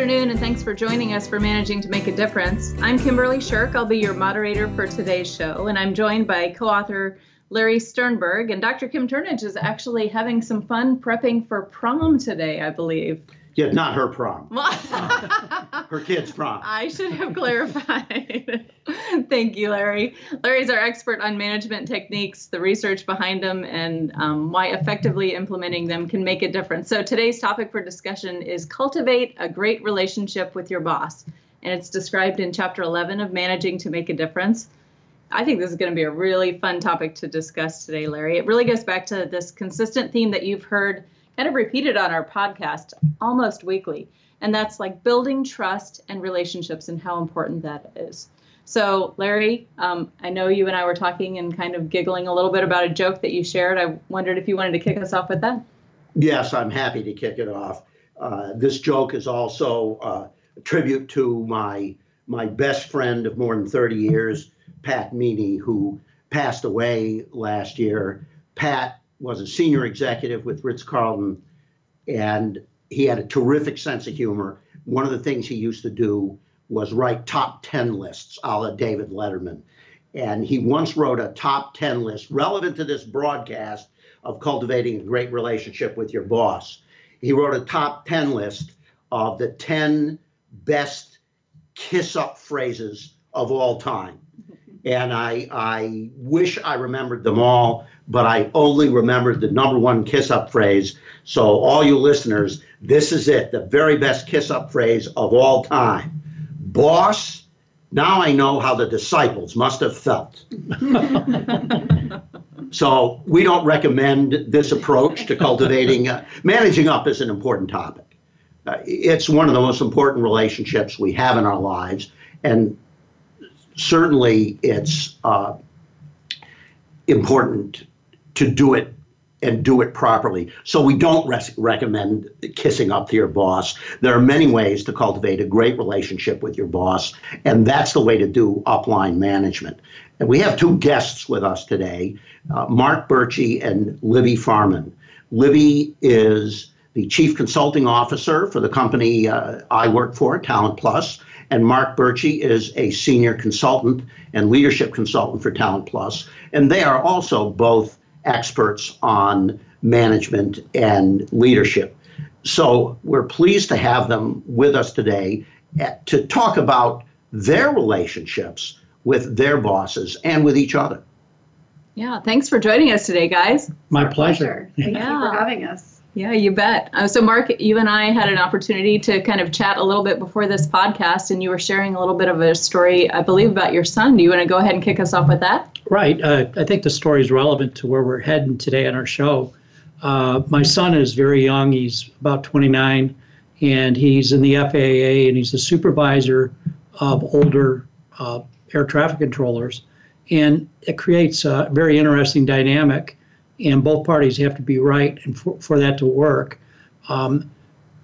Afternoon, and thanks for joining us for Managing to Make a Difference. I'm Kimberly Shirk. I'll be your moderator for today's show, and I'm joined by co author Larry Sternberg. And Dr. Kim Turnage is actually having some fun prepping for prom today, I believe. Yeah, not her prom. her kid's prom. I should have clarified. Thank you, Larry. Larry's our expert on management techniques, the research behind them, and um, why effectively implementing them can make a difference. So today's topic for discussion is cultivate a great relationship with your boss. And it's described in chapter 11 of Managing to Make a Difference. I think this is going to be a really fun topic to discuss today, Larry. It really goes back to this consistent theme that you've heard kind of repeated on our podcast almost weekly. And that's like building trust and relationships and how important that is. So, Larry, um, I know you and I were talking and kind of giggling a little bit about a joke that you shared. I wondered if you wanted to kick us off with that. Yes, I'm happy to kick it off. Uh, this joke is also uh, a tribute to my my best friend of more than 30 years, Pat Meany, who passed away last year. Pat was a senior executive with Ritz Carlton, and he had a terrific sense of humor. One of the things he used to do was write top 10 lists a la David Letterman. And he once wrote a top 10 list relevant to this broadcast of cultivating a great relationship with your boss. He wrote a top 10 list of the 10 best kiss up phrases of all time. And I, I wish I remembered them all, but I only remembered the number one kiss up phrase. So, all you listeners, this is it the very best kiss up phrase of all time. Boss, now I know how the disciples must have felt. so, we don't recommend this approach to cultivating. Uh, managing up is an important topic. Uh, it's one of the most important relationships we have in our lives. And certainly it's uh, important to do it and do it properly. So we don't res- recommend kissing up to your boss. There are many ways to cultivate a great relationship with your boss, and that's the way to do upline management. And we have two guests with us today, uh, Mark Bertsche and Libby Farmen. Libby is the chief consulting officer for the company uh, I work for, Talent Plus, and Mark Bertsche is a senior consultant and leadership consultant for Talent Plus, and they are also both experts on management and leadership. So we're pleased to have them with us today eh, to talk about their relationships with their bosses and with each other. Yeah, thanks for joining us today, guys. My pleasure. Thank yeah. you for having us. Yeah, you bet. Uh, so, Mark, you and I had an opportunity to kind of chat a little bit before this podcast, and you were sharing a little bit of a story, I believe, about your son. Do you want to go ahead and kick us off with that? Right. Uh, I think the story is relevant to where we're heading today on our show. Uh, my son is very young. He's about 29, and he's in the FAA, and he's a supervisor of older uh, air traffic controllers. And it creates a very interesting dynamic and both parties have to be right and for, for that to work. Um,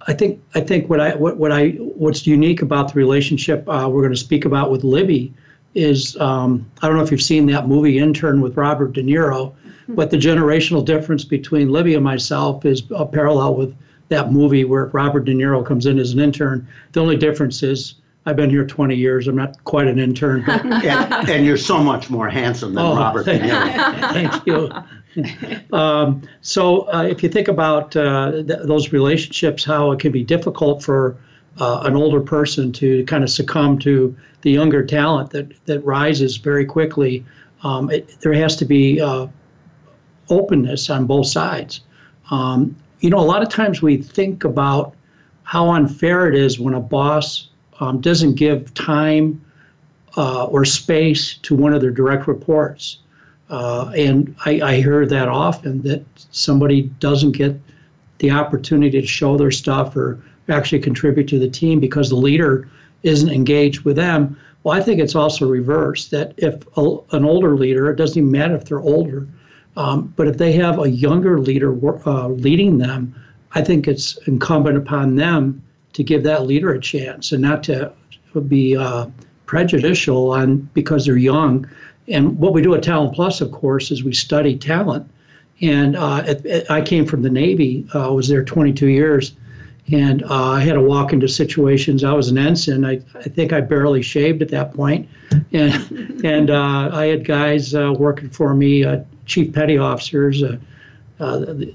I think I think what I what, what I what's unique about the relationship uh, we're going to speak about with Libby is um, I don't know if you've seen that movie Intern with Robert De Niro, mm-hmm. but the generational difference between Libby and myself is a parallel with that movie where Robert De Niro comes in as an intern. The only difference is I've been here 20 years. I'm not quite an intern. and, and, you're so much more handsome than oh, Robert. Thank, De Niro. thank you. um, so uh, if you think about uh, th- those relationships, how it can be difficult for uh, an older person to kind of succumb to the younger talent that, that rises very quickly, um, it, there has to be uh, openness on both sides. Um, you know, a lot of times we think about how unfair it is when a boss um, doesn't give time uh, or space to one of their direct reports. Uh, and I, I hear that often that somebody doesn't get the opportunity to show their stuff or actually contribute to the team because the leader isn't engaged with them. Well, I think it's also reversed that if a, an older leader, it doesn't even matter if they're older, um, but if they have a younger leader uh, leading them, I think it's incumbent upon them to give that leader a chance and not to be uh, prejudicial on because they're young. And what we do at Talent Plus, of course, is we study talent. And uh, it, it, I came from the Navy. I uh, was there 22 years, and uh, I had to walk into situations. I was an ensign. I, I think I barely shaved at that point, and and uh, I had guys uh, working for me, uh, chief petty officers, the,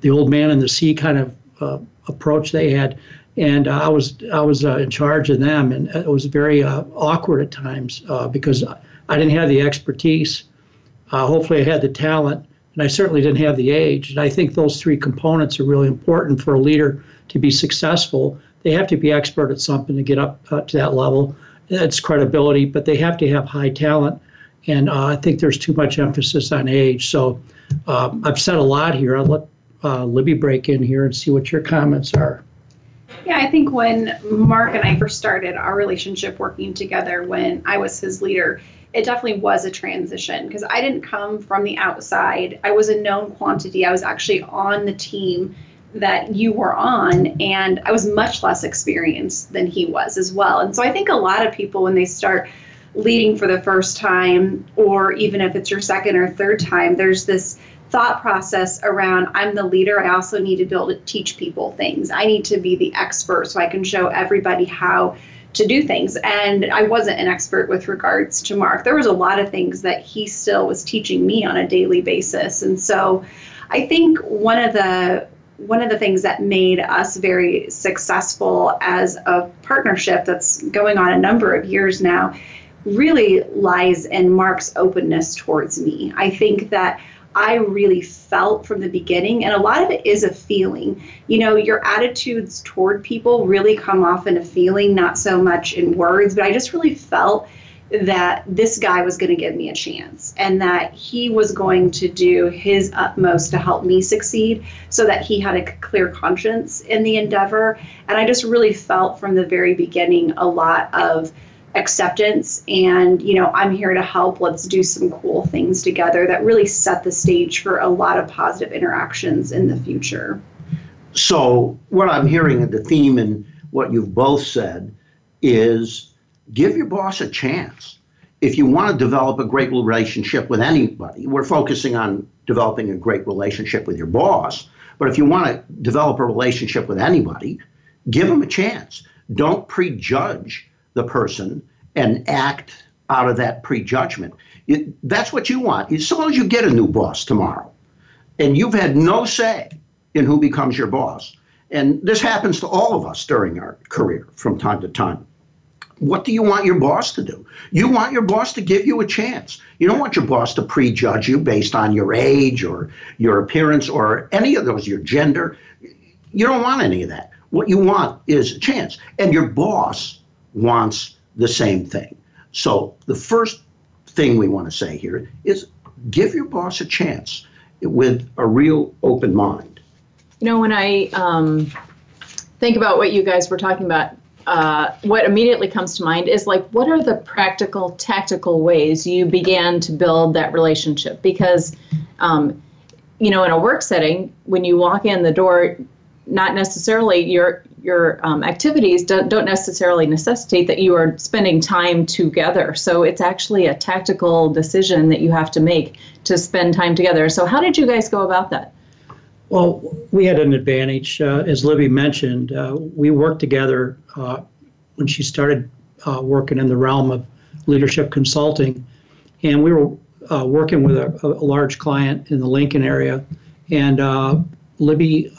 the, old man in the sea kind of approach they had, and I was I was in charge of them, and it was very awkward at times because didn't have the expertise. hopefully, I had the talent and I certainly didn't have the age. And I think those three components are really important for a leader to be successful. They have to be expert at something to get up uh, to that level. It's credibility, but they have to have high talent. And uh, I think there's too much emphasis on age. So um, I've said a lot here. I'll let uh, Libby break in here and see what your comments are. Yeah, I think when Mark and I first started our relationship working together, when I was his leader, it definitely was a transition because I didn't come from the outside. I was a known quantity. I was actually on the team that you were on, and I was much less experienced than he was as well. And so I think a lot of people, when they start leading for the first time, or even if it's your second or third time, there's this thought process around I'm the leader. I also need to be able to teach people things. I need to be the expert so I can show everybody how to do things. And I wasn't an expert with regards to Mark. There was a lot of things that he still was teaching me on a daily basis. And so I think one of the one of the things that made us very successful as a partnership that's going on a number of years now really lies in Mark's openness towards me. I think that I really felt from the beginning. And a lot of it is a feeling. You know, your attitudes toward people really come off in a feeling, not so much in words, but I just really felt that this guy was going to give me a chance and that he was going to do his utmost to help me succeed so that he had a clear conscience in the endeavor. And I just really felt from the very beginning a lot of acceptance and you know i'm here to help. Let's do some cool things together that really set the stage for a lot of positive interactions in the future. So what i'm hearing in the theme and what you've both said is give your boss a chance. If you want to develop a great relationship with anybody we're focusing on developing a great relationship with your boss but if you want to develop a relationship with anybody give them a chance. Don't prejudge the person and act out of that prejudgment. It, that's what you want. As you get a new boss tomorrow and you've had no say in who becomes your boss, and this happens to all of us during our career from time to time. What do you want your boss to do? You want your boss to give you a chance. You don't want your boss to prejudge you based on your age or your appearance or any of those, your gender. You don't want any of that. What you want is a chance. And your boss wants the same thing. So the first thing we want to say here is give your boss a chance with a real open mind. You know, when I um, think about what you guys were talking about, uh, what immediately comes to mind is like, what are the practical, tactical ways you began to build that relationship? Because, um, you know, in a work setting, when you walk in the door, not necessarily your your um, activities don't, don't necessarily necessitate that you are spending time together. So it's actually a tactical decision that you have to make to spend time together. So how did you guys go about that? Well, we had an advantage, uh, as Libby mentioned. Uh, we worked together uh, when she started uh, working in the realm of leadership consulting, and we were uh, working with a, a, large client in the Lincoln area, and uh, Libby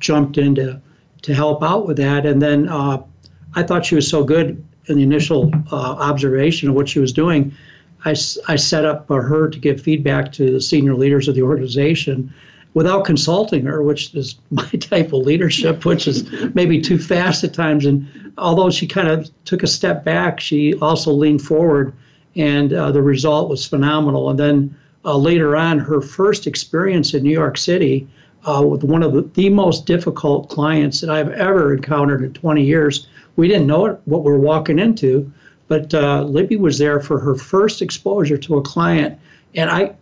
jumped into to help out with that. And then uh, I thought she was so good in the initial uh, observation of what she was doing. I, I set up for her to give feedback to the senior leaders of the organization. without consulting her, which is my type of leadership, which is maybe too fast at times. And although she kind of took a step back, she also leaned forward, and uh, the result was phenomenal. And then uh, later on, her first experience in New York City uh, with one of the, the, most difficult clients that I've ever encountered in 20 years. We didn't know what we are walking into, but uh, Libby was there for her first exposure to a client, and I.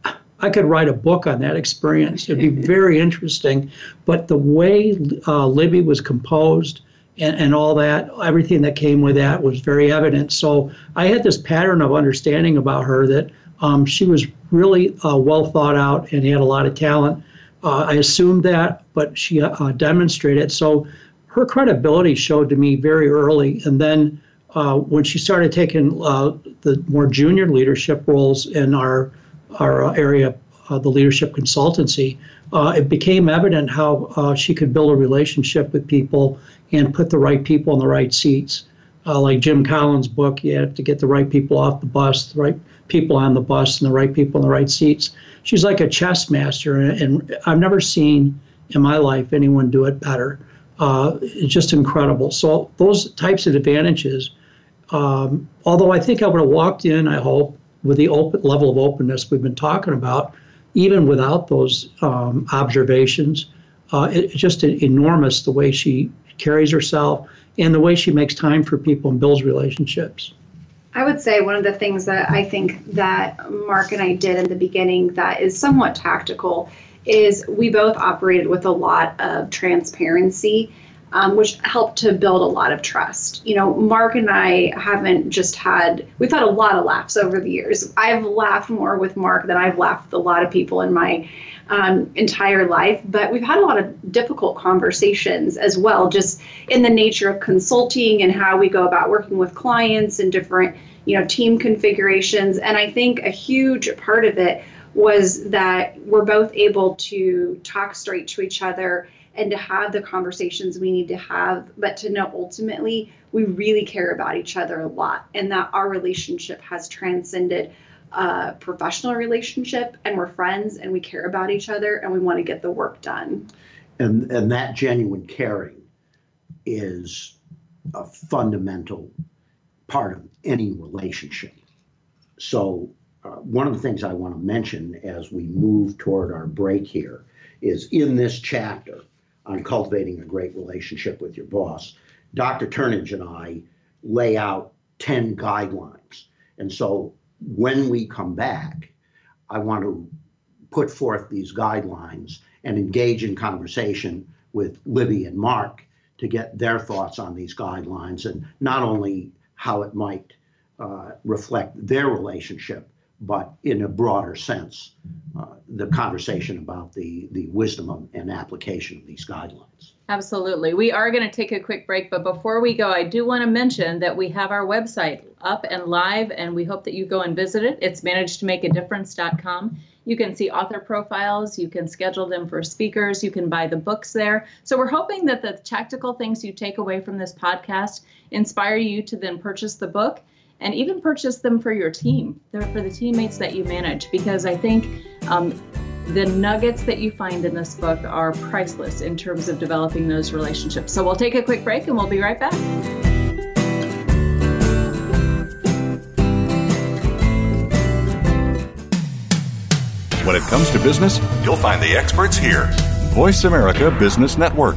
I could write a book on that experience. It'd be very interesting. But the way uh, Libby was composed and, and all that, everything that came with that was very evident. So I had this pattern of understanding about her that um, she was really uh, well thought out and had a lot of talent. Uh, I assumed that, but she uh, demonstrated. So her credibility showed to me very early. And then uh, when she started taking uh, the more junior leadership roles in our our area, uh, the leadership consultancy, it became evident how she could build a relationship with people and put the right people in the right seats. like Jim Collins' book, you have to get the right people off the bus, the right people on the bus and the right people in the right seats. She's like a chess master, and I've never seen in my life anyone do it better. Uh, it's just incredible. So those types of advantages, um, although I think I would have walked in, I hope, with the open level of openness we've been talking about, even without those um, observations, uh, it, it's just enormous the way she carries herself and the way she makes time for people and builds relationships. I would say one of the things that I think that Mark and I did in the beginning that is somewhat tactical is we both operated with a lot of transparency, um, which helped to build a lot of trust. You know, Mark and I haven't just had, we've had a lot of laughs over the years. I've laughed more with Mark than I've laughed with a lot of people in my um, entire life, but we've had a lot of difficult conversations as well, just in the nature of consulting and how we go about working with clients and different, you know, team configurations. And I think a huge part of it was that we're both able to talk straight to each other and to have the conversations we need to have, but to know ultimately we really care about each other a lot and that our relationship has transcended a professional relationship and we're friends and we care about each other and we want to get the work done. And and that genuine caring is a fundamental part of any relationship. So uh, one of the things I want to mention as we move toward our break here is in this chapter on cultivating a great relationship with your boss, Dr. Turnage and I lay out 10 guidelines. And so when we come back, I want to put forth these guidelines and engage in conversation with Libby and Mark to get their thoughts on these guidelines and not only how it might uh, reflect their relationship, but in a broader sense, uh, the conversation about the, the wisdom of, and application of these guidelines. Absolutely. We are going to take a quick break, but before we go, I do want to mention that we have our website up and live, and we hope that you go and visit it. It's managetomakeadifference.com. You can see author profiles, you can schedule them for speakers, you can buy the books there. So we're hoping that the tactical things you take away from this podcast inspire you to then purchase the book and even purchase them for your team, They're for the teammates that you manage, because I think um, the nuggets that you find in this book are priceless in terms of developing those relationships. So we'll take a quick break and we'll be right back. When it comes to business, you'll find the experts here. Voice America Business Network.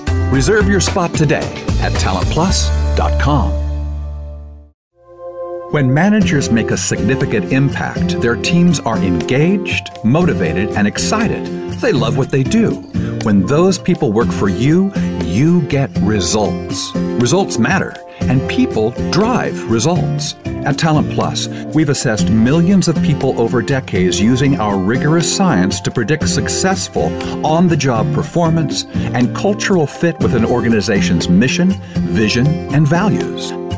Reserve your spot today at talentplus.com. When managers make a significant impact, their teams are engaged, motivated, and excited. They love what they do. When those people work for you, you get results. Results matter, and people drive results. At Talent Plus, we've assessed millions of people over decades using our rigorous science to predict successful on the job performance and cultural fit with an organization's mission, vision, and values.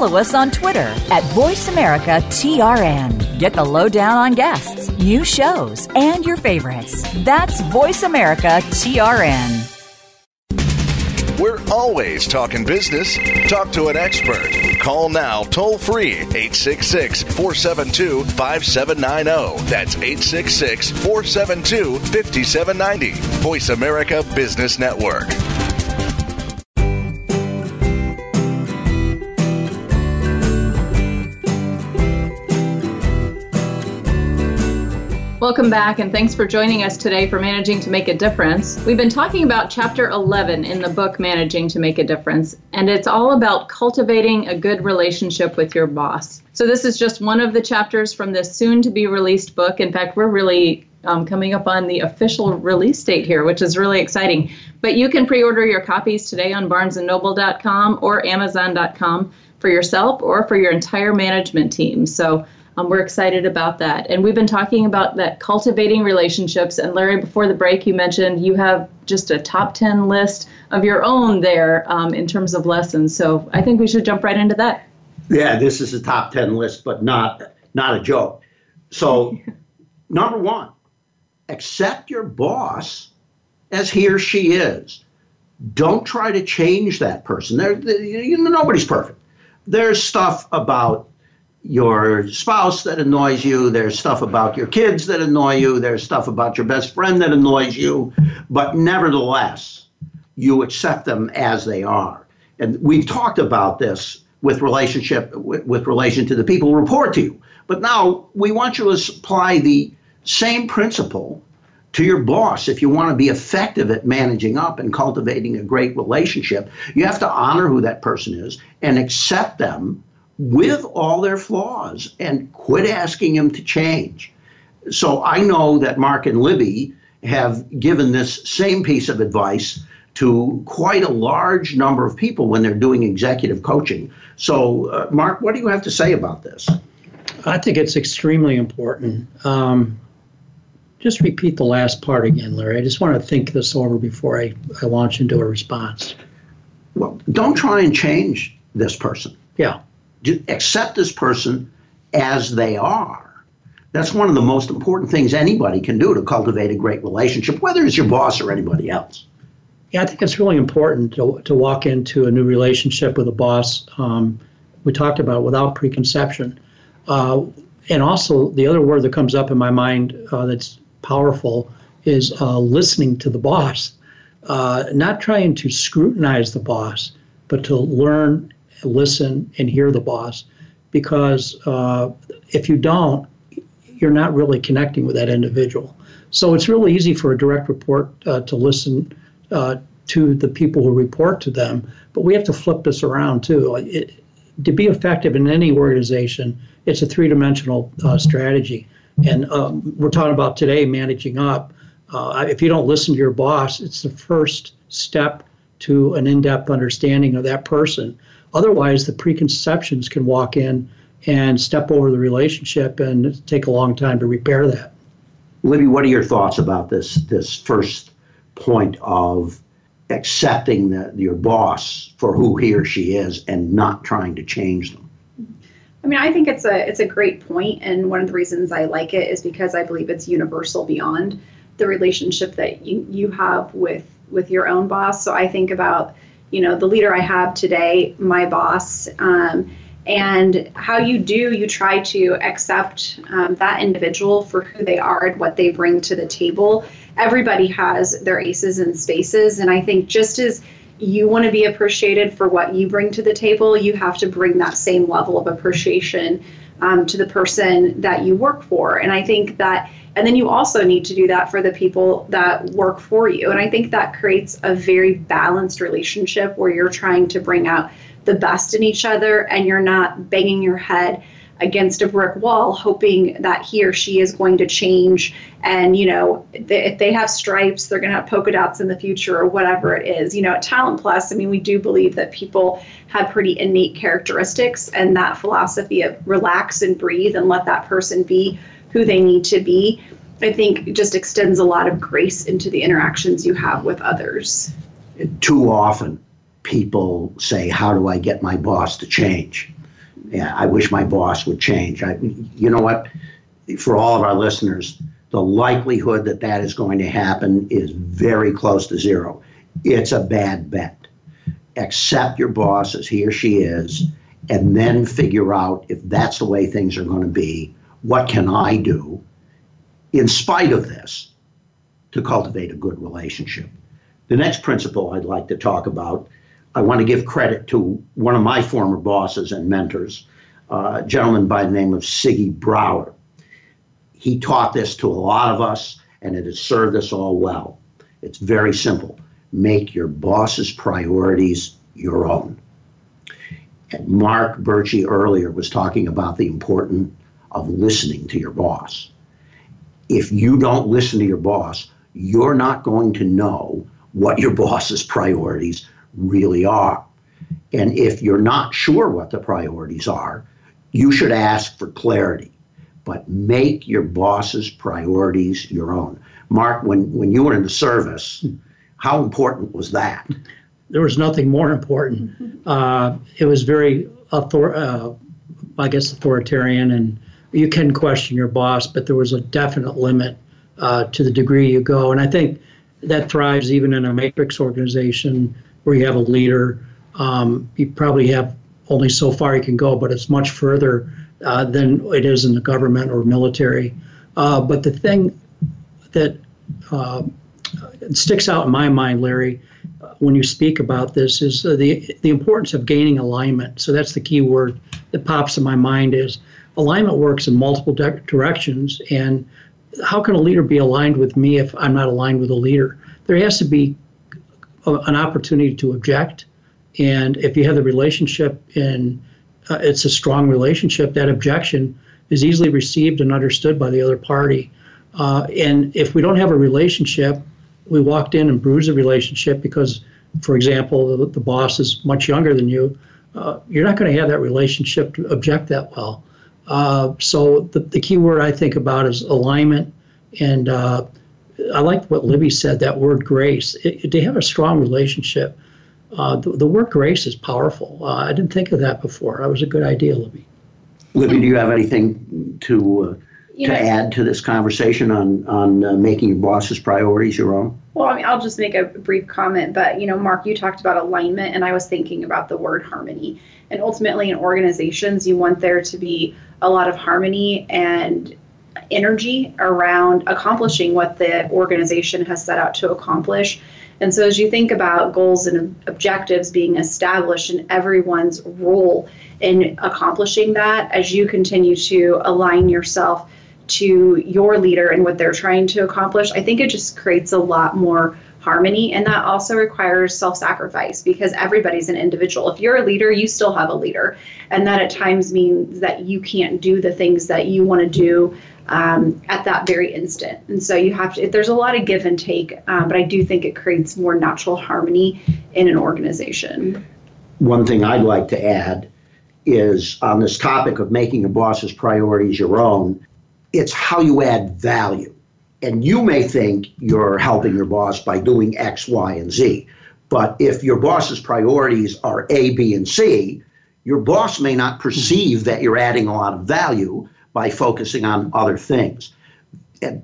Follow us on Twitter at VoiceAmericaTRN. Get the lowdown on guests, new shows, and your favorites. That's VoiceAmericaTRN. We're always talking business. Talk to an expert. Call now toll free 866 472 5790. That's 866 472 5790. Voice America Business Network. Welcome back, and thanks for joining us today for Managing to Make a Difference. We've been talking about chapter 11 in the book Managing to Make a Difference, and it's all about cultivating a good relationship with your boss. So, this is just one of the chapters from this soon to be released book. In fact, we're really um, coming up on the official release date here, which is really exciting. But you can pre order your copies today on barnesandnoble.com or amazon.com for yourself or for your entire management team. So, um, we're excited about that. And we've been talking about that cultivating relationships. And Larry, before the break, you mentioned you have just a top 10 list of your own there um, in terms of lessons. So I think we should jump right into that. Yeah, this is a top 10 list, but not not a joke. So, number one, accept your boss as he or she is. Don't try to change that person. There, you know, nobody's perfect. There's stuff about your spouse that annoys you. There's stuff about your kids that annoy you. There's stuff about your best friend that annoys you. But nevertheless, you accept them as they are. And we've talked about this with relationship with, with relation to the people who report to you. But now we want you to apply the same principle to your boss if you want to be effective at managing up and cultivating a great relationship. You have to honor who that person is and accept them with all their flaws and quit asking them to change. So I know that Mark and Libby have given this same piece of advice to quite a large number of people when they're doing executive coaching. So, uh, Mark, what do you have to say about this? I think it's extremely important. Um, just repeat the last part again, Larry. I just want to think this over before I, I launch into a response. Well, don't try and change this person. Yeah accept this person as they are. That's one of the most important things anybody can do to cultivate a great relationship, whether it's your boss or anybody else. Yeah, I think it's really important to, to walk into a new relationship with a boss. Um, we talked about without preconception. Uh, and also, the other word that comes up in my mind uh, that's powerful is uh, listening to the boss, uh, not trying to scrutinize the boss, but to learn listen and hear the boss because uh, if you don't, you're not really connecting with that individual. So it's really easy for a direct report uh, to listen uh, to the people who report to them, but we have to flip this around too. It, to be effective in any organization, it's a three dimensional uh, strategy. And um, we're talking about today managing up. Uh, if you don't listen to your boss, it's the first step to an in depth understanding of that person. Otherwise, the preconceptions can walk in and step over the relationship and take a long time to repair that. Libby, what are your thoughts about this this first point of accepting the, your boss for who he or she is and not trying to change them? I mean, I think it's a it's a great point, and one of the reasons I like it is because I believe it's universal beyond the relationship that you you have with with your own boss. So I think about you know the leader I have today, my boss, um, and how you do you try to accept um, that individual for who they are and what they bring to the table. Everybody has their aces and spaces, and I think just as you want to be appreciated for what you bring to the table, you have to bring that same level of appreciation um, to the person that you work for. And I think that, and then you also need to do that for the people that work for you. And I think that creates a very balanced relationship where you're trying to bring out the best in each other and you're not banging your head against a brick wall hoping that he or she is going to change and you know if they have stripes they're going to have polka dots in the future or whatever it is you know at talent plus i mean we do believe that people have pretty innate characteristics and that philosophy of relax and breathe and let that person be who they need to be i think just extends a lot of grace into the interactions you have with others too often people say how do i get my boss to change yeah, I wish my boss would change. I, you know what? For all of our listeners, the likelihood that that is going to happen is very close to zero. It's a bad bet. Accept your boss as he or she is, and then figure out if that's the way things are going to be. What can I do, in spite of this, to cultivate a good relationship? The next principle I'd like to talk about I want to give credit to one of my former bosses and mentors, uh, a gentleman by the name of Siggy Brower. He taught this to a lot of us, and it has served us all well. It's very simple make your boss's priorities your own. And Mark Bertsche earlier was talking about the importance of listening to your boss. If you don't listen to your boss, you're not going to know what your boss's priorities really are. And if you're not sure what the priorities are, you should ask for clarity. But make your boss's priorities your own. Mark, when, when you were in the service, how important was that? There was nothing more important. Uh, it was very, author- uh, I guess, authoritarian, and you can question your boss, but there was a definite limit uh, to the degree you go. And I think that thrives even in a matrix organization where you have a leader. Um, you probably have only so far you can go, but it's much further uh, than it is in the government or military. Uh, but the thing that uh, sticks out in my mind, Larry, when you speak about this, is the the importance of gaining alignment. So that's the key word that pops in my mind is alignment works in multiple directions. And how can a leader be aligned with me if I'm not aligned with a leader? There has to be an opportunity to object. And if you have the relationship and uh, it's a strong relationship, that objection is easily received and understood by the other party. Uh, and if we don't have a relationship, we walked in and bruised the relationship because, for example, the, the boss is much younger than you. Uh, you're not going to have that relationship to object that well. Uh, so the, the key word I think about is alignment and uh, I like what Libby said, that word grace. It, it, they have a strong relationship. Uh, the, the, word grace is powerful. Uh, I didn't think of that before. That was a good idea, Libby. Libby, do you have anything to uh, to know, add to this conversation on on uh, making your boss's priorities your own? Well, I mean, I'll just make a brief comment, but you know, Mark, you talked about alignment, and I was thinking about the word harmony. And ultimately, in organizations, you want there to be a lot of harmony and energy around accomplishing what the organization has set out to accomplish. And so, as you think about goals and objectives being established and everyone's role in accomplishing that, as you continue to align yourself to your leader and what they're trying to accomplish, I think it just creates a lot more harmony. And that also requires self sacrifice because everybody's an individual. If you're a leader, you still have a leader. And that at times means that you can't do the things that you want to do um, at that very instant. And so you have to, there's a lot of give and take, um, but I do think it creates more natural harmony in an organization. One thing I'd like to add is on this topic of making a boss's priorities your own, it's how you add value. And you may think you're helping your boss by doing X, Y, and Z. But if your boss's priorities are A, B, and C, your boss may not perceive that you're adding a lot of value by focusing on other things.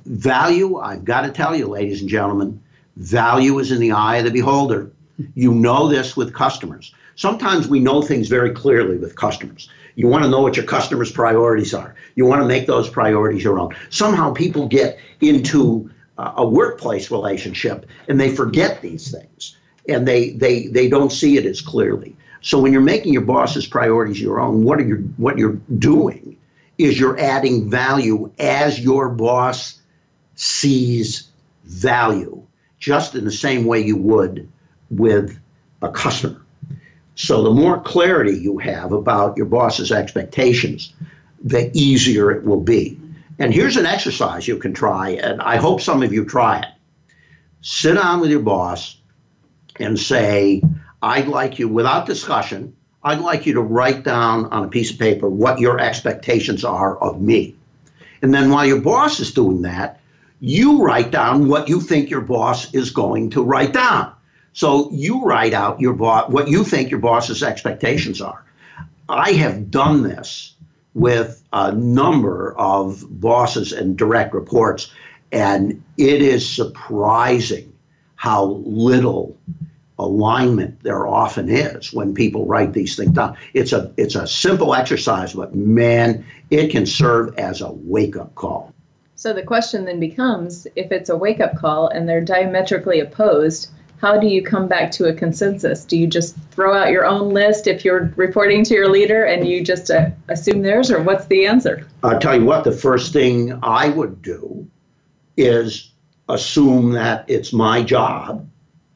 Value, I've got to tell you, ladies and gentlemen, value is in the eye of the beholder. You know this with customers. Sometimes we know things very clearly with customers. You want to know what your customers' priorities are. You want to make those priorities your own. Somehow people get into uh, a workplace relationship and they forget these things. and they they they don't see it as clearly. So when you're making your boss's priorities your own, what are you what you're doing is you're adding value as your boss sees value, just in the same way you would with a customer. So the more clarity you have about your boss's expectations, the easier it will be. And here's an exercise you can try, and I hope some of you try it. Sit down with your boss and say, I'd like you, without discussion, I'd like you to write down on a piece of paper what your expectations are of me. And then while your boss is doing that, you write down what you think your boss is going to write down. So you write out your boss what you think your boss's expectations are. I have done this with a number of bosses and direct reports, and it is surprising how little alignment there often is when people write these things down. It's a it's a simple exercise, but man, it can serve as a wake-up call. So the question then becomes if it's a wake-up call and they're diametrically opposed, how do you come back to a consensus? Do you just throw out your own list if you're reporting to your leader and you just uh, assume theirs, or what's the answer? I'll tell you what, the first thing I would do is assume that it's my job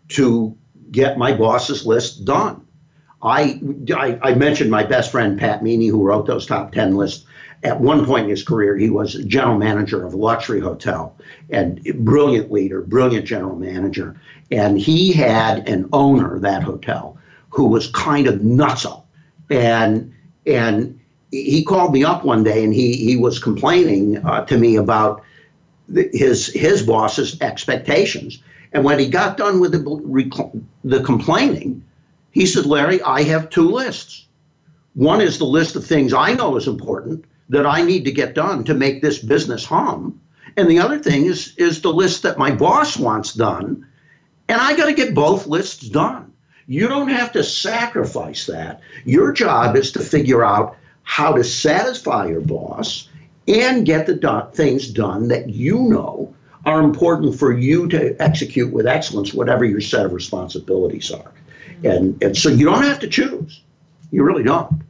to get my boss's list done. I, I, I mentioned my best friend Pat Meany, who wrote those top 10 lists. At one point in his career, he was general manager of a luxury hotel and brilliant leader, brilliant general manager. And he had an owner, that hotel, who was kind of nutso. And, and he called me up one day and he, he was complaining uh, to me about his, his boss's expectations. And when he got done with the, the complaining, he said, Larry, I have two lists. One is the list of things I know is important that I need to get done to make this business hum. And the other thing is, is the list that my boss wants done. And I got to get both lists done. You don't have to sacrifice that. Your job is to figure out how to satisfy your boss and get the do- things done that you know are important for you to execute with excellence, whatever your set of responsibilities are. Mm-hmm. And, and so you don't have to choose. You really don't.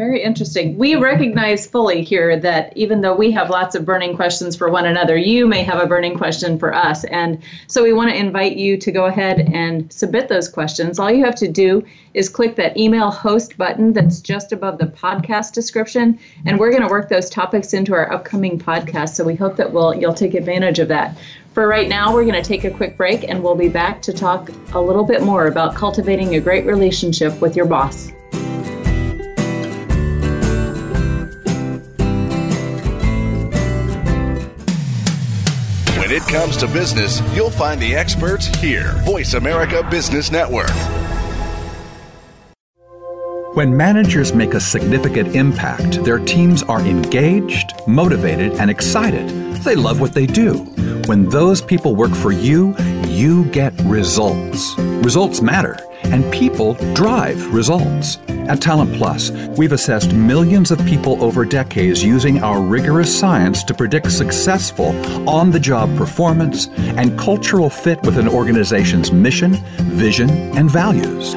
Very interesting. We recognize fully here that even though we have lots of burning questions for one another, you may have a burning question for us. And so we want to invite you to go ahead and submit those questions. All you have to do is click that email host button that's just above the podcast description. And we're going to work those topics into our upcoming podcast. So we hope that we'll, you'll take advantage of that. For right now, we're going to take a quick break and we'll be back to talk a little bit more about cultivating a great relationship with your boss. Comes to business, you'll find the experts here. Voice America Business Network. When managers make a significant impact, their teams are engaged, motivated, and excited. They love what they do. When those people work for you, you get results. Results matter, and people drive results. At Talent Plus, we've assessed millions of people over decades using our rigorous science to predict successful on the job performance and cultural fit with an organization's mission, vision, and values.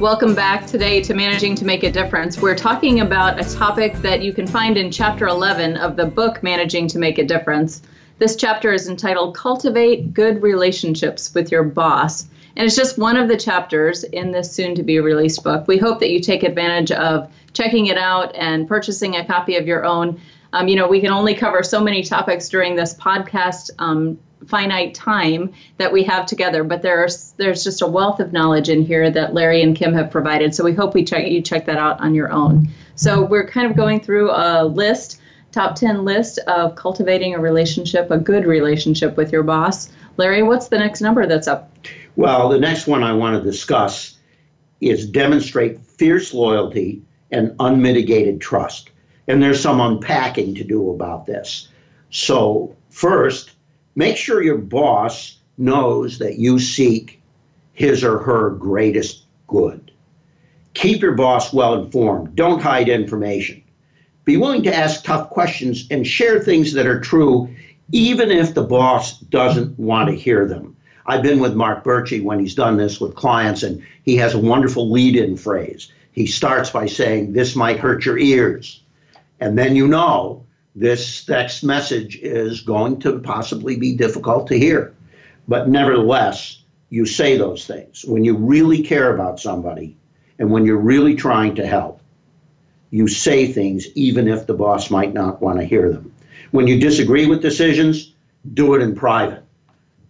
Welcome back today to Managing to Make a Difference. We're talking about a topic that you can find in chapter 11 of the book Managing to Make a Difference. This chapter is entitled Cultivate Good Relationships with Your Boss. And it's just one of the chapters in this soon to be released book. We hope that you take advantage of checking it out and purchasing a copy of your own. Um, you know, we can only cover so many topics during this podcast um, finite time that we have together but there's there's just a wealth of knowledge in here that Larry and Kim have provided. So we hope we check you check that out on your own. So we're kind of going through a list top 10 list of cultivating a relationship a good relationship with your boss. Larry what's the next number that's up? Well the next one I want to discuss is demonstrate fierce loyalty and unmitigated trust. And there's some unpacking to do about this. So first Make sure your boss knows that you seek his or her greatest good. Keep your boss well informed. Don't hide information. Be willing to ask tough questions and share things that are true, even if the boss doesn't want to hear them. I've been with Mark Bertsche when he's done this with clients, and he has a wonderful lead in phrase. He starts by saying, This might hurt your ears. And then you know this text message is going to possibly be difficult to hear. But nevertheless, you say those things. When you really care about somebody and when you're really trying to help, you say things even if the boss might not want to hear them. When you disagree with decisions, do it in private.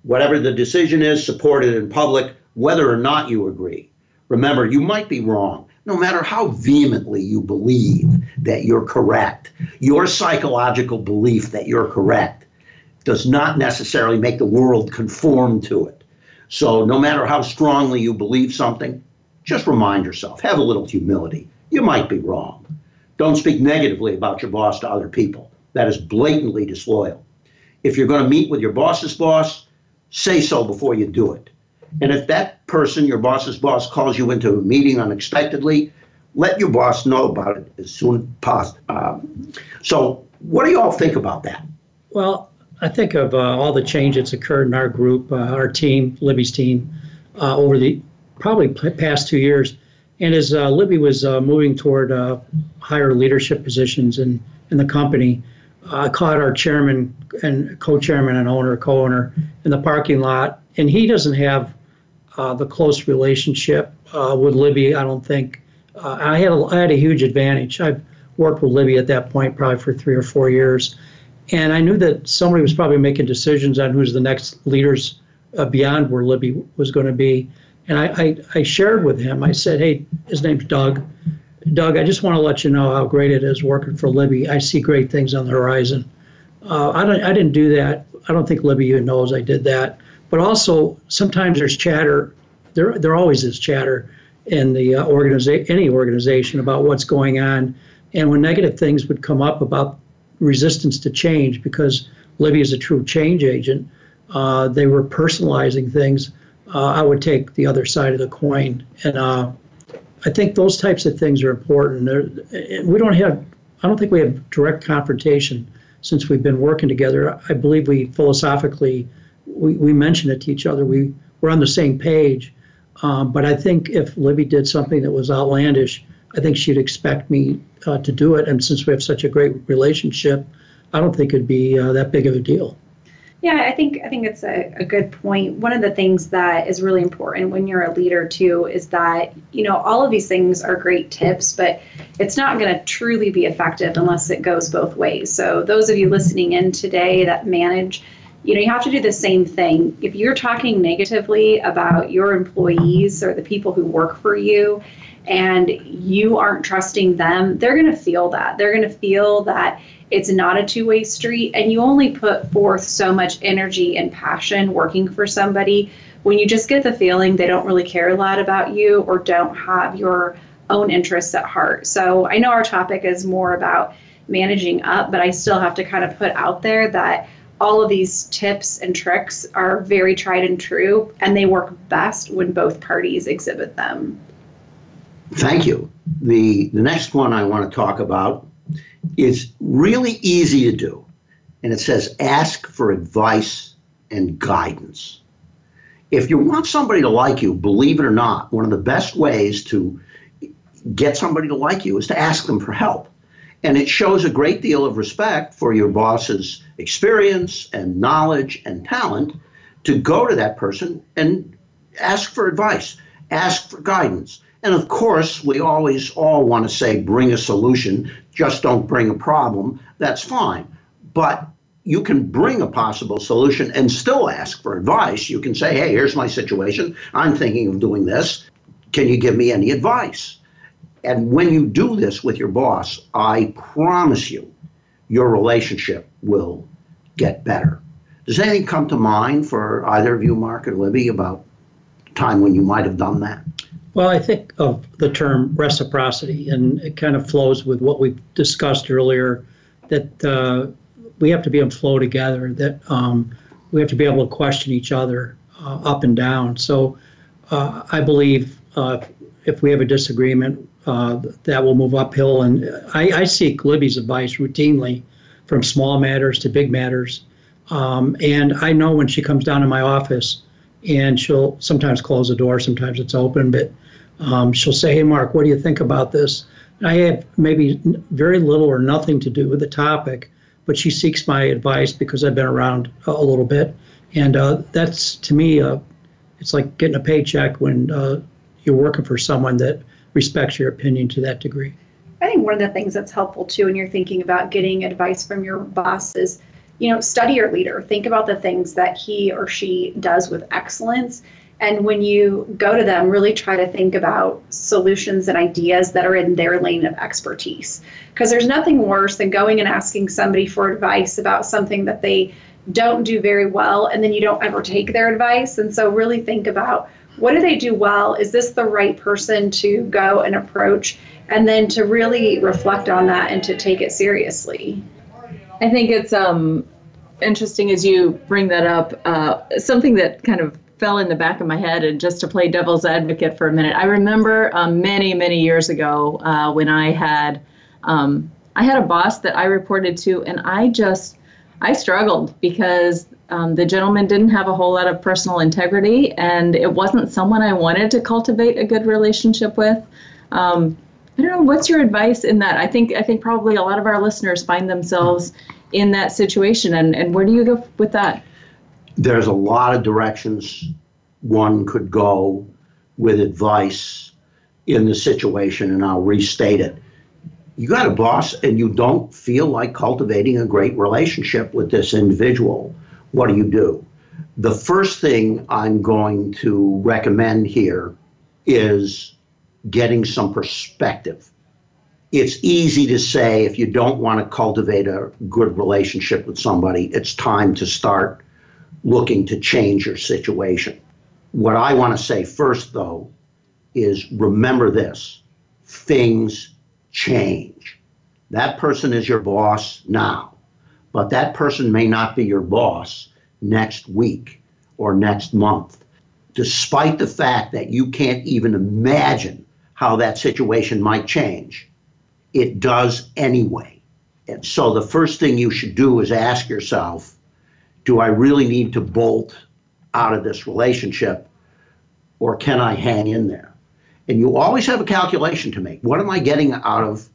Whatever the decision is, support it in public, whether or not you agree. Remember, you might be wrong no matter how vehemently you believe that you're correct, your psychological belief that you're correct does not necessarily make the world conform to it. So, no matter how strongly you believe something, just remind yourself, have a little humility. You might be wrong. Don't speak negatively about your boss to other people. That is blatantly disloyal. If you're going to meet with your boss's boss, say so before you do it. And if that person, your boss's boss, calls you into a meeting unexpectedly, let your boss know about it as soon as possible. Um, so, what do you all think about that? Well, I think of uh, all the change that's occurred in our group, uh, our team, Libby's team, uh, over the probably past two years. And as uh, Libby was uh, moving toward uh, higher leadership positions in, in the company, I caught our chairman and co-chairman and owner, co-owner in the parking lot, and he doesn't have uh, the close relationship uh, with Libby. I don't think uh, I had a, I had a huge advantage. I've worked with Libby at that point probably for three or four years, and I knew that somebody was probably making decisions on who's the next leaders uh, beyond where Libby was going to be. And I, I, I shared with him. I said, "Hey, his name's Doug. Doug, I just want to let you know how great it is working for Libby. I see great things on the horizon. Uh, I, don't, I didn't do that. I don't think Libby even knows I did that. But also, sometimes there's chatter. There, there always is chatter in the uh, organiza- any organization about what's going on. And when negative things would come up about resistance to change, because Libby is a true change agent, uh, they were personalizing things. Uh, I would take the other side of the coin. And uh, I think those types of things are important. They're, we don't have, I don't think we have direct confrontation since we've been working together. I believe we philosophically we, we mention it to each other. We we're on the same page. Um, but I think if Libby did something that was outlandish, I think she'd expect me uh, to do it. And since we have such a great relationship, I don't think it'd be uh, that big of a deal. Yeah, I think I think it's a, a good point. One of the things that is really important when you're a leader too is that you know all of these things are great tips, but it's not going to truly be effective unless it goes both ways. So those of you listening in today that manage you know, you have to do the same thing. If you're talking negatively about your employees or the people who work for you and you aren't trusting them, they're going to feel that. They're going to feel that it's not a two way street and you only put forth so much energy and passion working for somebody when you just get the feeling they don't really care a lot about you or don't have your own interests at heart. So I know our topic is more about managing up, but I still have to kind of put out there that all of these tips and tricks are very tried and true, and they work best when both parties exhibit them. Thank you. The, the next one I want to talk about is really easy to do, and it says ask for advice and guidance. If you want somebody to like you, believe it or not, one of the best ways to get somebody to like you is to ask them for help. And it shows a great deal of respect for your boss's experience and knowledge and talent to go to that person and ask for advice, ask for guidance. And of course, we always all want to say, bring a solution, just don't bring a problem. That's fine. But you can bring a possible solution and still ask for advice. You can say, hey, here's my situation. I'm thinking of doing this. Can you give me any advice? And when you do this with your boss, I promise you, your relationship will get better. Does anything come to mind for either of you, Mark or Libby, about time when you might have done that? Well, I think of the term reciprocity, and it kind of flows with what we discussed earlier that uh, we have to be to flow together, that um, we have to be able to question each other uh, up and down. So uh, I believe uh, if we have a disagreement, uh, that will move uphill. And I, I, seek Libby's advice routinely from small matters to big matters. Um, and I know when she comes down to my office, and she'll sometimes close the door, sometimes it's open, but um, she'll say, Hey, Mark, what do you think about this? And I have maybe very little or nothing to do with the topic, but she seeks my advice because I've been around a little bit. And uh, that's to me, uh, it's like getting a paycheck when uh, you're working for someone that respects your opinion to that degree. I think one of the things that's helpful too when you're thinking about getting advice from your boss is, you know, study your leader. Think about the things that he or she does with excellence. And when you go to them, really try to think about solutions and ideas that are in their lane of expertise. Because there's nothing worse than going and asking somebody for advice about something that they don't do very well, and then you don't ever take their advice. And so, really think about what do they do well? Is this the right person to go and approach? And then to really reflect on that and to take it seriously. I think it's um, interesting as you bring that up. Uh, something that kind of fell in the back of my head, and just to play devil's advocate for a minute, I remember um, many, many years ago uh, when I had um, I had a boss that I reported to, and I just I struggled because um, the gentleman didn't have a whole lot of personal integrity, and it wasn't someone I wanted to cultivate a good relationship with. Um, I don't know. What's your advice in that? I think I think probably a lot of our listeners find themselves in that situation, and and where do you go with that? There's a lot of directions one could go with advice in the situation, and I'll restate it. You got a boss, and you don't feel like cultivating a great relationship with this individual what do you do? The first thing I'm going to recommend here is getting some perspective. It's easy to say if you don't want to cultivate a good relationship with somebody, it's time to start looking to change your situation. What I want to say first, though, is remember this things change. That person is your boss now but that person may not be your boss next week or next month, despite the fact that you can't even imagine how that situation might change. It does anyway. And so the first thing you should do is ask yourself do I really need to bolt out of this relationship or can I hang in there? And you always have a calculation to make. What am I getting out of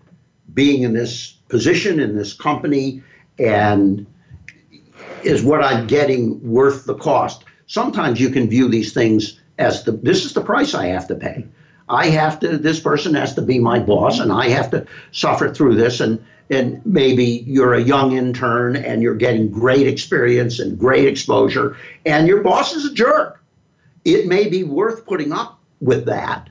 being in this position, in this company? and is what I'm getting worth the cost? Sometimes you can view these things as the this is the price I have to pay. I have to this person has to be my boss and I have to suffer through this and and maybe you're a young intern and you're getting great experience and great exposure and your boss is a jerk. It may be worth putting up with that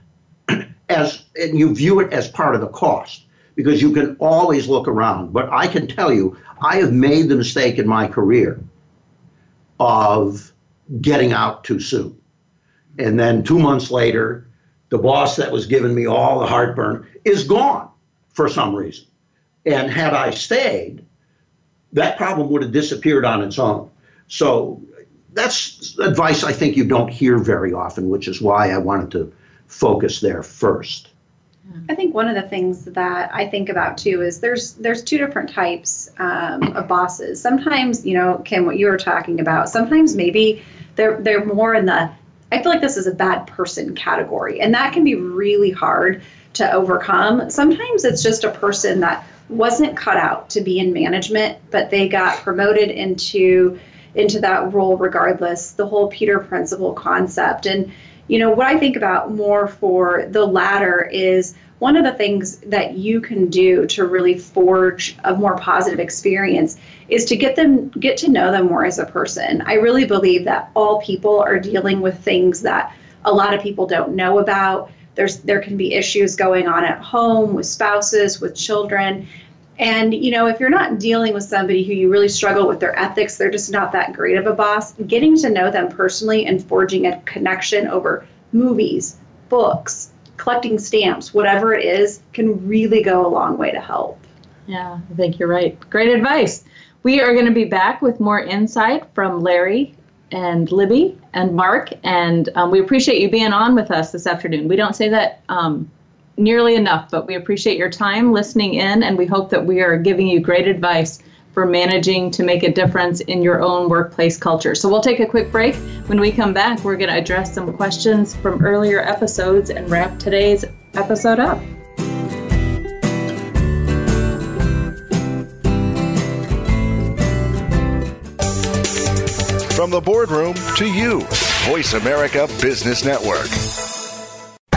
as and you view it as part of the cost because you can always look around. But I can tell you, I have made the mistake in my career of getting out too soon. And then two months later, the boss that was giving me all the heartburn is gone for some reason. And had I stayed, that problem would have disappeared on its own. So that's advice I think you don't hear very often, which is why I wanted to focus there first. I think one of the things that I think about too is there's there's two different types um, of bosses. Sometimes, you know, Kim, what you were talking about. Sometimes maybe they're they're more in the I feel like this is a bad person category, and that can be really hard to overcome. Sometimes it's just a person that wasn't cut out to be in management, but they got promoted into into that role regardless. The whole Peter principle concept and you know, what I think about more for the latter is one of the things that you can do to really forge a more positive experience is to get them get to know them more as a person. I really believe that all people are dealing with things that a lot of people don't know about. There's there can be issues going on at home with spouses, with children, and you know, if you're not dealing with somebody who you really struggle with their ethics, they're just not that great of a boss, getting to know them personally and forging a connection over movies, books, collecting stamps, whatever it is, can really go a long way to help. Yeah, I think you're right. Great advice. We are going to be back with more insight from Larry and Libby and Mark, and um, we appreciate you being on with us this afternoon. We don't say that um, nearly enough, but we appreciate your time listening in, and we hope that we are giving you great advice for managing to make a difference in your own workplace culture. So we'll take a quick break. When we come back, we're going to address some questions from earlier episodes and wrap today's episode up. From the boardroom to you, Voice America Business Network.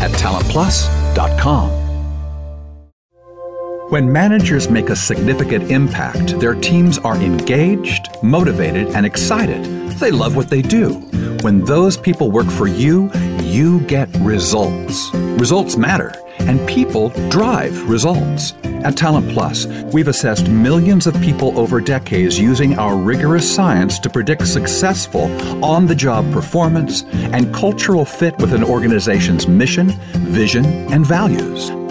at talentplus.com. When managers make a significant impact, their teams are engaged, motivated, and excited. They love what they do. When those people work for you, you get results. Results matter, and people drive results. At Talent Plus, we've assessed millions of people over decades using our rigorous science to predict successful on the job performance and cultural fit with an organization's mission, vision, and values.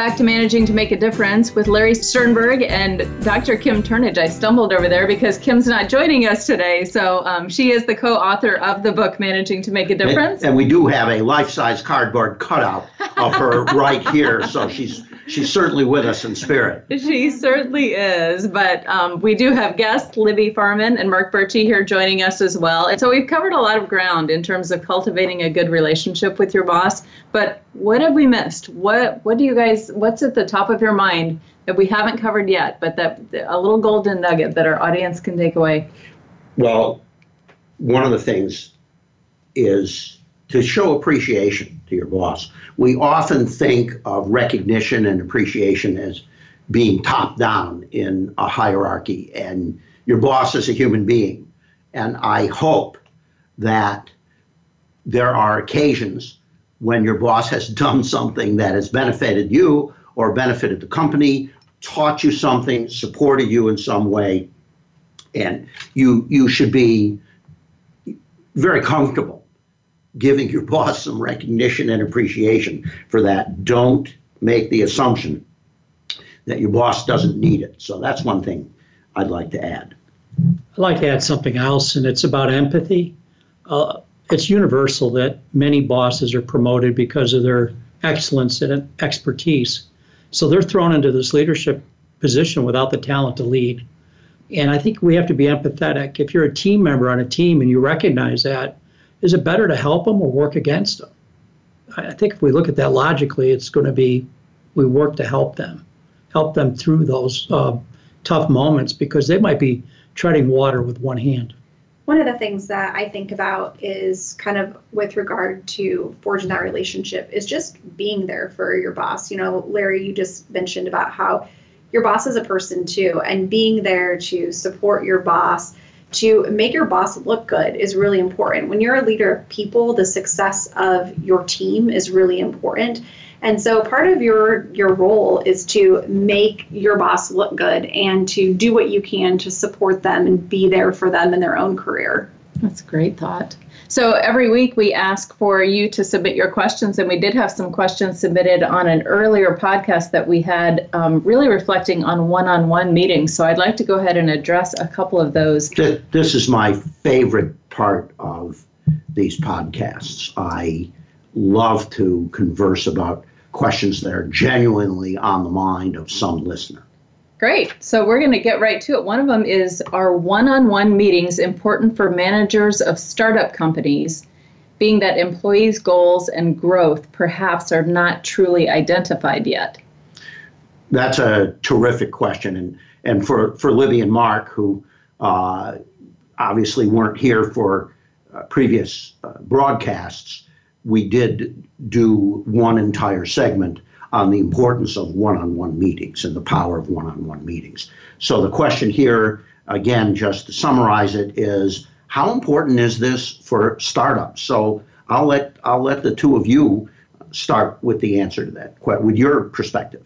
Back to Managing to Make a Difference with Larry Sternberg and Dr. Kim Turnage. I stumbled over there because Kim's not joining us today. So um, she is the co author of the book, Managing to Make a Difference. And, and we do have a life size cardboard cutout of her right here. So she's she's certainly with us in spirit. She certainly is. But um, we do have guests, Libby Farmen and Mark Bertsche, here joining us as well. And so we've covered a lot of ground in terms of cultivating a good relationship with your boss. But what have we missed? What what do you guys? What's at the top of your mind that we haven't covered yet, but that a little golden nugget that our audience can take away? Well, one of the things is to show appreciation to your boss. We often think of recognition and appreciation as being top down in a hierarchy, and your boss is a human being. And I hope that there are occasions when your boss has done something that has benefited you or benefited the company taught you something, supported you in some way, and you you should be very comfortable giving your boss some recognition and appreciation for that. Don't make the assumption that your boss doesn't need it. So that's one thing I'd like to add. I'd like to add something else, and it's about empathy. Uh, it's universal that many bosses are promoted because of their excellence and expertise. So they're thrown into this leadership position without the talent to lead. And I think we have to be empathetic. If you're a team member on a team and you recognize that, is it better to help them or work against them? I think if we look at that logically, it's going to be we work to help them, help them through those uh, tough moments because they might be treading water with one hand. One of the things that I think about is kind of with regard to forging that relationship is just being there for your boss. You know, Larry, you just mentioned about how your boss is a person too, and being there to support your boss to make your boss look good is really important. When you're a leader of people, the success of your team is really important. And so part of your your role is to make your boss look good and to do what you can to support them and be there for them in their own career. That's a great thought. So every week we ask for you to submit your questions, and we did have some questions submitted on an earlier podcast that we had, um, really reflecting on one-on-one meetings. So I'd like to go ahead and address a couple of those. This is my favorite part of these podcasts. I love to converse about questions that are genuinely on the mind of some listener. Great. So we're going to get right to it. One of them is Are one on one meetings important for managers of startup companies, being that employees' goals and growth perhaps are not truly identified yet? That's a terrific question. And, and for, for Libby and Mark, who uh, obviously weren't here for uh, previous uh, broadcasts, we did do one entire segment on the importance of one on one meetings and the power of one on one meetings. So, the question here, again, just to summarize it, is how important is this for startups? So, I'll let, I'll let the two of you start with the answer to that, with your perspective.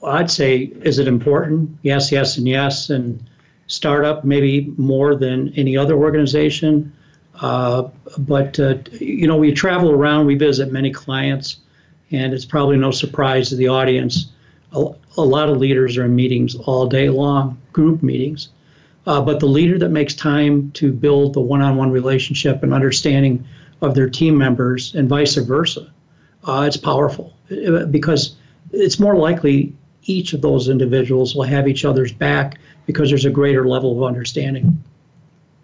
Well, I'd say, is it important? Yes, yes, and yes. And startup, maybe more than any other organization. Uh, but, uh, you know, we travel around, we visit many clients and it's probably no surprise to the audience. A, a lot of leaders are in meetings all day long, group meetings. Uh, but the leader that makes time to build the one on one relationship and understanding of their team members and vice versa, uh, it's powerful uh, because it's more likely each of those individuals will have each other's back because there's a greater level of understanding.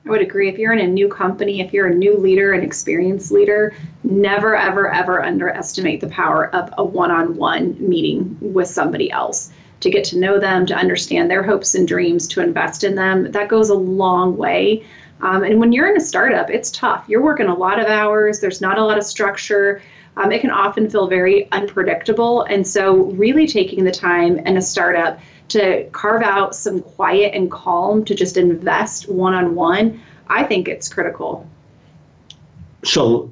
I would agree. If you're in a new company, if you're a new leader, an experienced leader, never, ever, ever underestimate the power of a one on one meeting with somebody else to get to know them, to understand their hopes and dreams, to invest in them. That goes a long way. Um, and when you're in a startup, it's tough. You're working a lot of hours, there's not a lot of structure. Um, it can often feel very unpredictable. And so, really taking the time in a startup to carve out some quiet and calm to just invest one on one, I think it's critical. So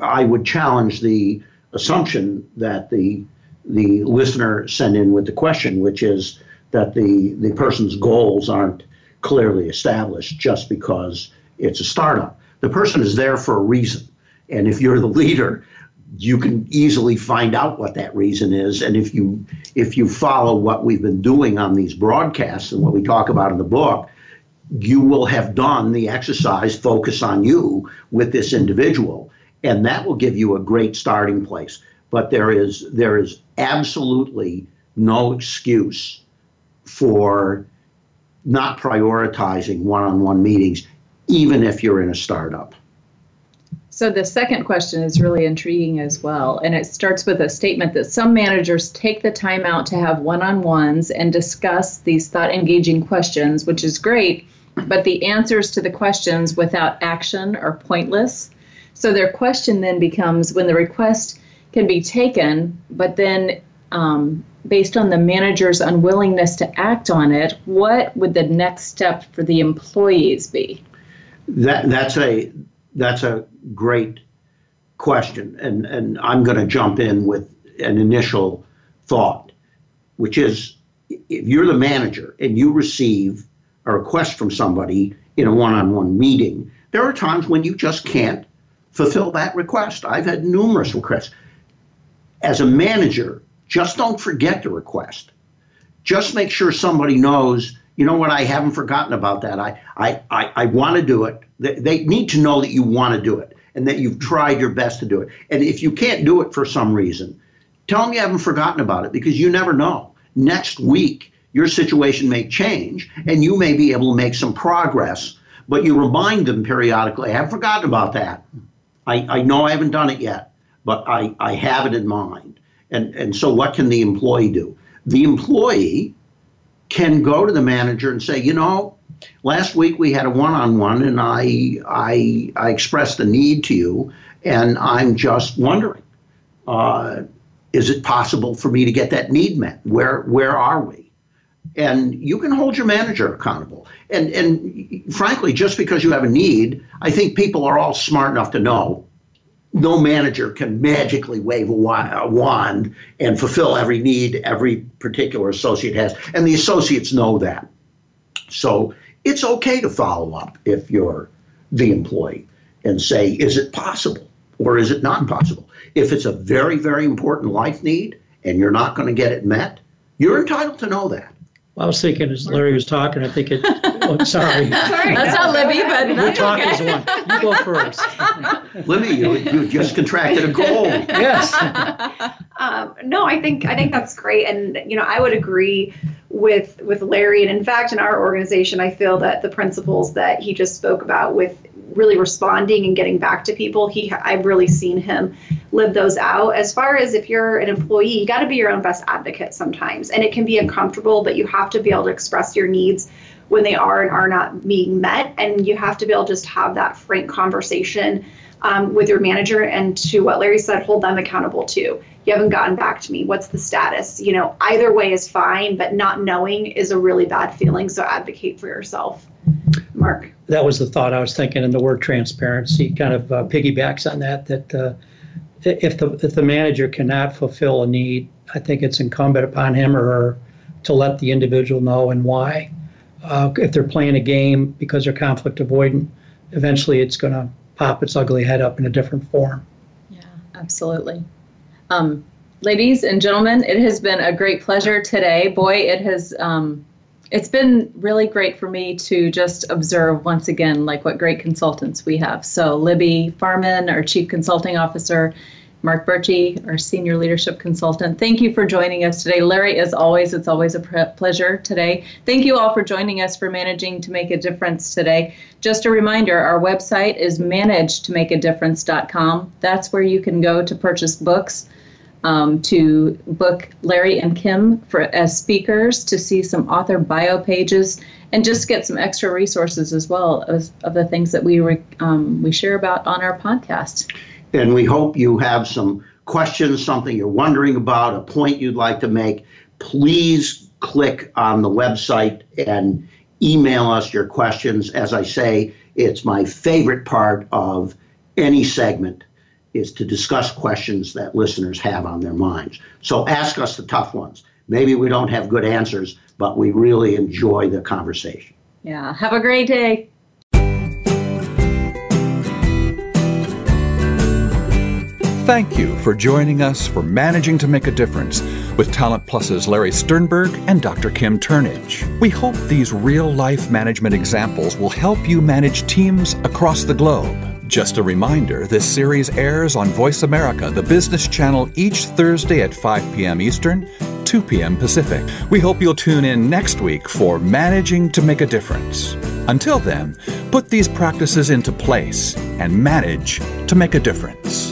I would challenge the assumption that the the listener sent in with the question, which is that the, the person's goals aren't clearly established just because it's a startup. The person is there for a reason. And if you're the leader, you can easily find out what that reason is. And if you if you follow what we've been doing on these broadcasts and what we talk about in the book you will have done the exercise focus on you with this individual. And that will give you a great starting place. But there is there is absolutely no excuse for not prioritizing one-on-one meetings even if you're in a startup so the second question is really intriguing as well. And it starts with a statement that some managers take the time out to have one on ones and discuss these thought engaging questions, which is great, but the answers to the questions without action are pointless. So their question then becomes when the request can be taken, but then um, based on the manager's unwillingness to act on it, what would the next step for the employees be? That that's a that's a great question, and and I'm going to jump in with an initial thought, which is if you're the manager and you receive a request from somebody in a one-on-one meeting, there are times when you just can't fulfill that request. I've had numerous requests. As a manager, just don't forget the request. Just make sure somebody knows, you know what, I haven't forgotten about that. I, I, I, I want to do it. They, need to know that you want to do it and that you've tried your best to do it. And if you can't do it for some reason, tell them you haven't forgotten about it because you never know. Next week, your situation may change and you may be able to make some progress, but you remind them periodically, I haven't forgotten about that. I, I know I haven't done it yet, but I, I have it in mind. And, and so, what can the employee do? The employee can go to the manager and say, you know, last week we had a one-on-one, and I I, I expressed the need to you, and I'm just wondering, uh, is it possible for me to get that need met? Where where are we? And you can hold your manager accountable. And and frankly, just because you have a need, I think people are all smart enough to know no manager can magically wave a wand and fulfill every need every particular associate has. And the associates know that. So it's okay to follow up if you're the employee and say, is it possible or is it not possible? If it's a very, very important life need and you're not going to get it met, you're entitled to know that. Well, I was thinking as Larry was talking, I think it. Oh, sorry. sorry. That's not Libby, but We're talking as one. You go first. Libby, you, you just contracted a cold. Yes. Um, no, I think I think that's great, and you know I would agree with with Larry. And in fact, in our organization, I feel that the principles that he just spoke about with really responding and getting back to people, he I've really seen him live those out. As far as if you're an employee, you got to be your own best advocate sometimes, and it can be uncomfortable, but you have to be able to express your needs when they are and are not being met, and you have to be able to just have that frank conversation um, with your manager and to what Larry said, hold them accountable too. You haven't gotten back to me. What's the status? You know, either way is fine, but not knowing is a really bad feeling. So advocate for yourself. Mark. That was the thought I was thinking, and the word transparency kind of uh, piggybacks on that. That uh, if the if the manager cannot fulfill a need, I think it's incumbent upon him or her to let the individual know and why. Uh, if they're playing a game because they're conflict avoidant, eventually it's going to pop its ugly head up in a different form. Yeah, absolutely. Um, ladies and gentlemen, it has been a great pleasure today. Boy, it has. Um, it's been really great for me to just observe once again like what great consultants we have. So Libby Farmen, our chief consulting officer, Mark Bertsche, our senior leadership consultant. Thank you for joining us today. Larry, as always, it's always a pleasure today. Thank you all for joining us for Managing to Make a Difference today. Just a reminder our website is managetomakeadifference.com. That's where you can go to purchase books. Um, to book Larry and Kim for as speakers, to see some author bio pages, and just get some extra resources as well as of the things that we re, um, we share about on our podcast. And we hope you have some questions, something you're wondering about, a point you'd like to make. Please click on the website and email us your questions. As I say, it's my favorite part of any segment is to discuss questions that listeners have on their minds. So ask us the tough ones. Maybe we don't have good answers, but we really enjoy the conversation. Yeah. Have a great day. Thank you for joining us for Managing to Make a Difference with Talent Plus's Larry Sternberg and Dr. Kim Turnage. We hope these real life management examples will help you manage teams across the globe. Just a reminder this series airs on Voice America, the business channel, each Thursday at 5 p.m. Eastern, 2 p.m. Pacific. We hope you'll tune in next week for Managing to Make a Difference. Until then, put these practices into place and manage to make a difference.